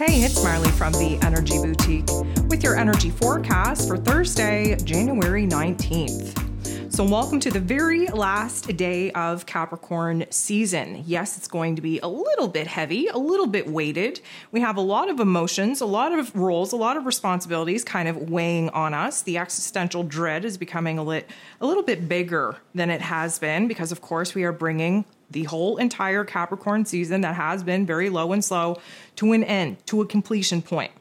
Hey, it's Marley from the Energy Boutique with your energy forecast for Thursday, January 19th. So, welcome to the very last day of Capricorn season. Yes, it's going to be a little bit heavy, a little bit weighted. We have a lot of emotions, a lot of roles, a lot of responsibilities kind of weighing on us. The existential dread is becoming a, lit, a little bit bigger than it has been because, of course, we are bringing the whole entire Capricorn season that has been very low and slow to an end, to a completion point.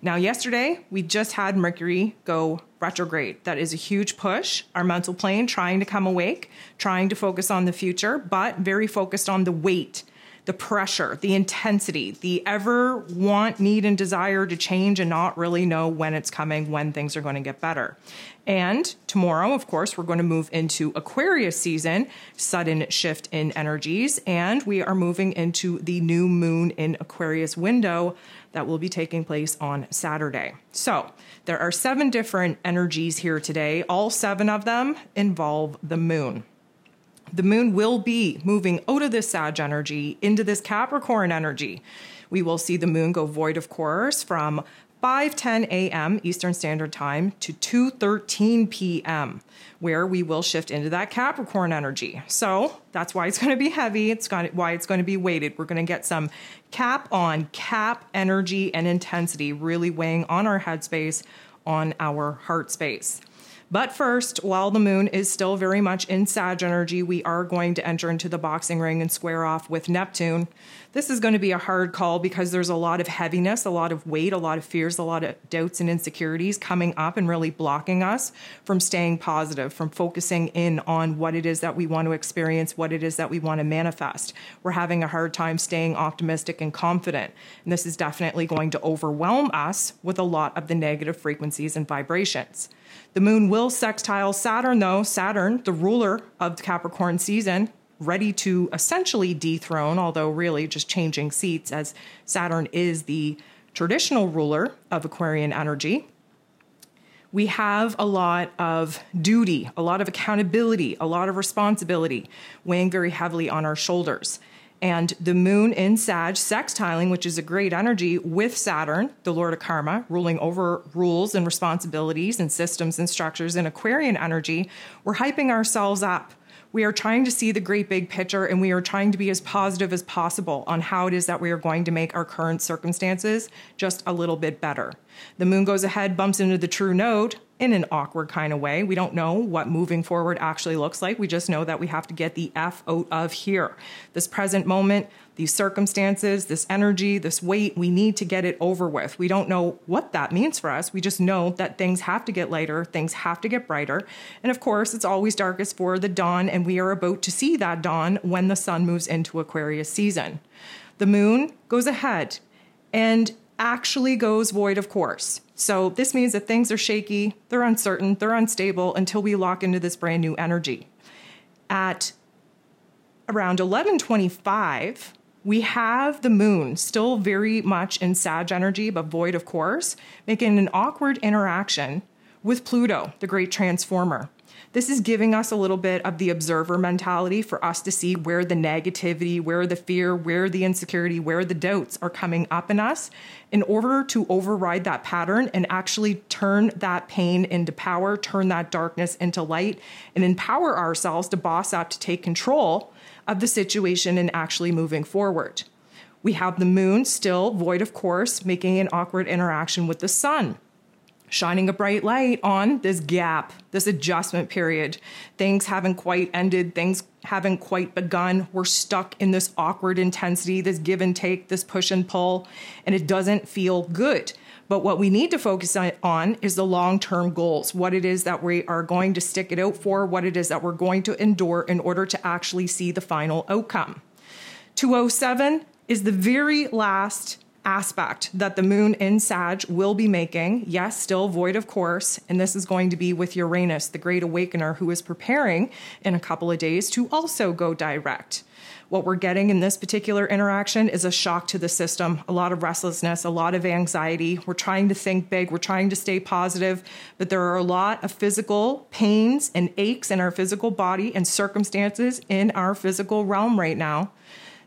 Now, yesterday, we just had Mercury go retrograde. That is a huge push. Our mental plane trying to come awake, trying to focus on the future, but very focused on the weight, the pressure, the intensity, the ever want, need, and desire to change and not really know when it's coming, when things are going to get better. And tomorrow, of course, we're going to move into Aquarius season, sudden shift in energies, and we are moving into the new moon in Aquarius window that will be taking place on Saturday. So, there are seven different energies here today. All seven of them involve the moon. The moon will be moving out of this Sag energy into this Capricorn energy. We will see the moon go void of course from 5:10 a.m. Eastern Standard Time to 2:13 p.m., where we will shift into that Capricorn energy. So that's why it's going to be heavy. It's going to, why it's going to be weighted. We're going to get some cap on cap energy and intensity, really weighing on our headspace, on our heart space. But first, while the moon is still very much in Sag energy, we are going to enter into the boxing ring and square off with Neptune. This is going to be a hard call because there's a lot of heaviness, a lot of weight, a lot of fears, a lot of doubts and insecurities coming up and really blocking us from staying positive, from focusing in on what it is that we want to experience, what it is that we want to manifest. We're having a hard time staying optimistic and confident. And this is definitely going to overwhelm us with a lot of the negative frequencies and vibrations. The moon will sextile Saturn, though. Saturn, the ruler of the Capricorn season, ready to essentially dethrone, although really just changing seats, as Saturn is the traditional ruler of Aquarian energy. We have a lot of duty, a lot of accountability, a lot of responsibility weighing very heavily on our shoulders. And the moon in Sag sextiling, which is a great energy with Saturn, the Lord of Karma, ruling over rules and responsibilities and systems and structures in Aquarian energy, we're hyping ourselves up. We are trying to see the great big picture and we are trying to be as positive as possible on how it is that we are going to make our current circumstances just a little bit better. The moon goes ahead, bumps into the true node, in an awkward kind of way. We don't know what moving forward actually looks like. We just know that we have to get the F out of here. This present moment, these circumstances, this energy, this weight, we need to get it over with. We don't know what that means for us. We just know that things have to get lighter, things have to get brighter. And of course, it's always darkest for the dawn, and we are about to see that dawn when the sun moves into Aquarius season. The moon goes ahead and actually goes void of course. So this means that things are shaky, they're uncertain, they're unstable until we lock into this brand new energy. At around 1125, we have the moon still very much in Sag energy, but void of course, making an awkward interaction with Pluto, the great transformer. This is giving us a little bit of the observer mentality for us to see where the negativity, where the fear, where the insecurity, where the doubts are coming up in us in order to override that pattern and actually turn that pain into power, turn that darkness into light, and empower ourselves to boss up, to take control of the situation and actually moving forward. We have the moon still void of course, making an awkward interaction with the sun shining a bright light on this gap, this adjustment period. Things haven't quite ended, things haven't quite begun. We're stuck in this awkward intensity, this give and take, this push and pull, and it doesn't feel good. But what we need to focus on is the long term goals, what it is that we are going to stick it out for, what it is that we're going to endure in order to actually see the final outcome. 207 is the very last aspect that the moon in Sag will be making. Yes, still void of course. And this is going to be with Uranus, the great awakener, who is preparing in a couple of days to also go direct. What we're getting in this particular interaction is a shock to the system, a lot of restlessness, a lot of anxiety. We're trying to think big, we're trying to stay positive, but there are a lot of physical pains and aches in our physical body and circumstances in our physical realm right now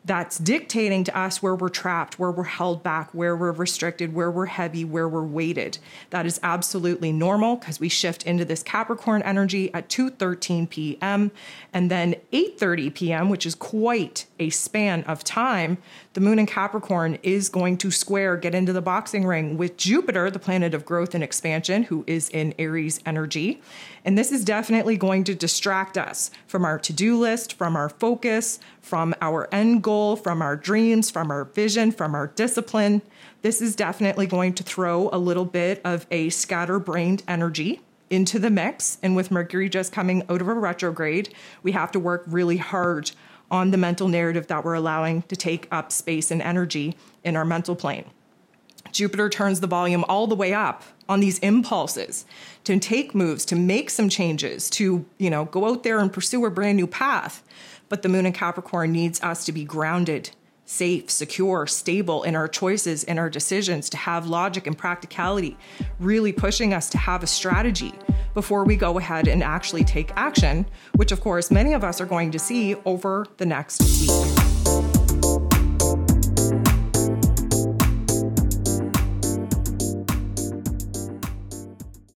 that's dictating to us where we're trapped, where we're held back, where we're restricted, where we're heavy, where we're weighted. That is absolutely normal because we shift into this Capricorn energy at 2:13 p.m. and then 8:30 p.m., which is quite a span of time. The moon in Capricorn is going to square get into the boxing ring with Jupiter, the planet of growth and expansion, who is in Aries energy. And this is definitely going to distract us from our to-do list, from our focus, from our end goal, from our dreams, from our vision, from our discipline. This is definitely going to throw a little bit of a scatterbrained energy into the mix. And with Mercury just coming out of a retrograde, we have to work really hard on the mental narrative that we're allowing to take up space and energy in our mental plane. Jupiter turns the volume all the way up on these impulses to take moves, to make some changes, to, you know, go out there and pursue a brand new path. But the moon in Capricorn needs us to be grounded, safe, secure, stable in our choices, and our decisions, to have logic and practicality, really pushing us to have a strategy before we go ahead and actually take action, which of course many of us are going to see over the next week.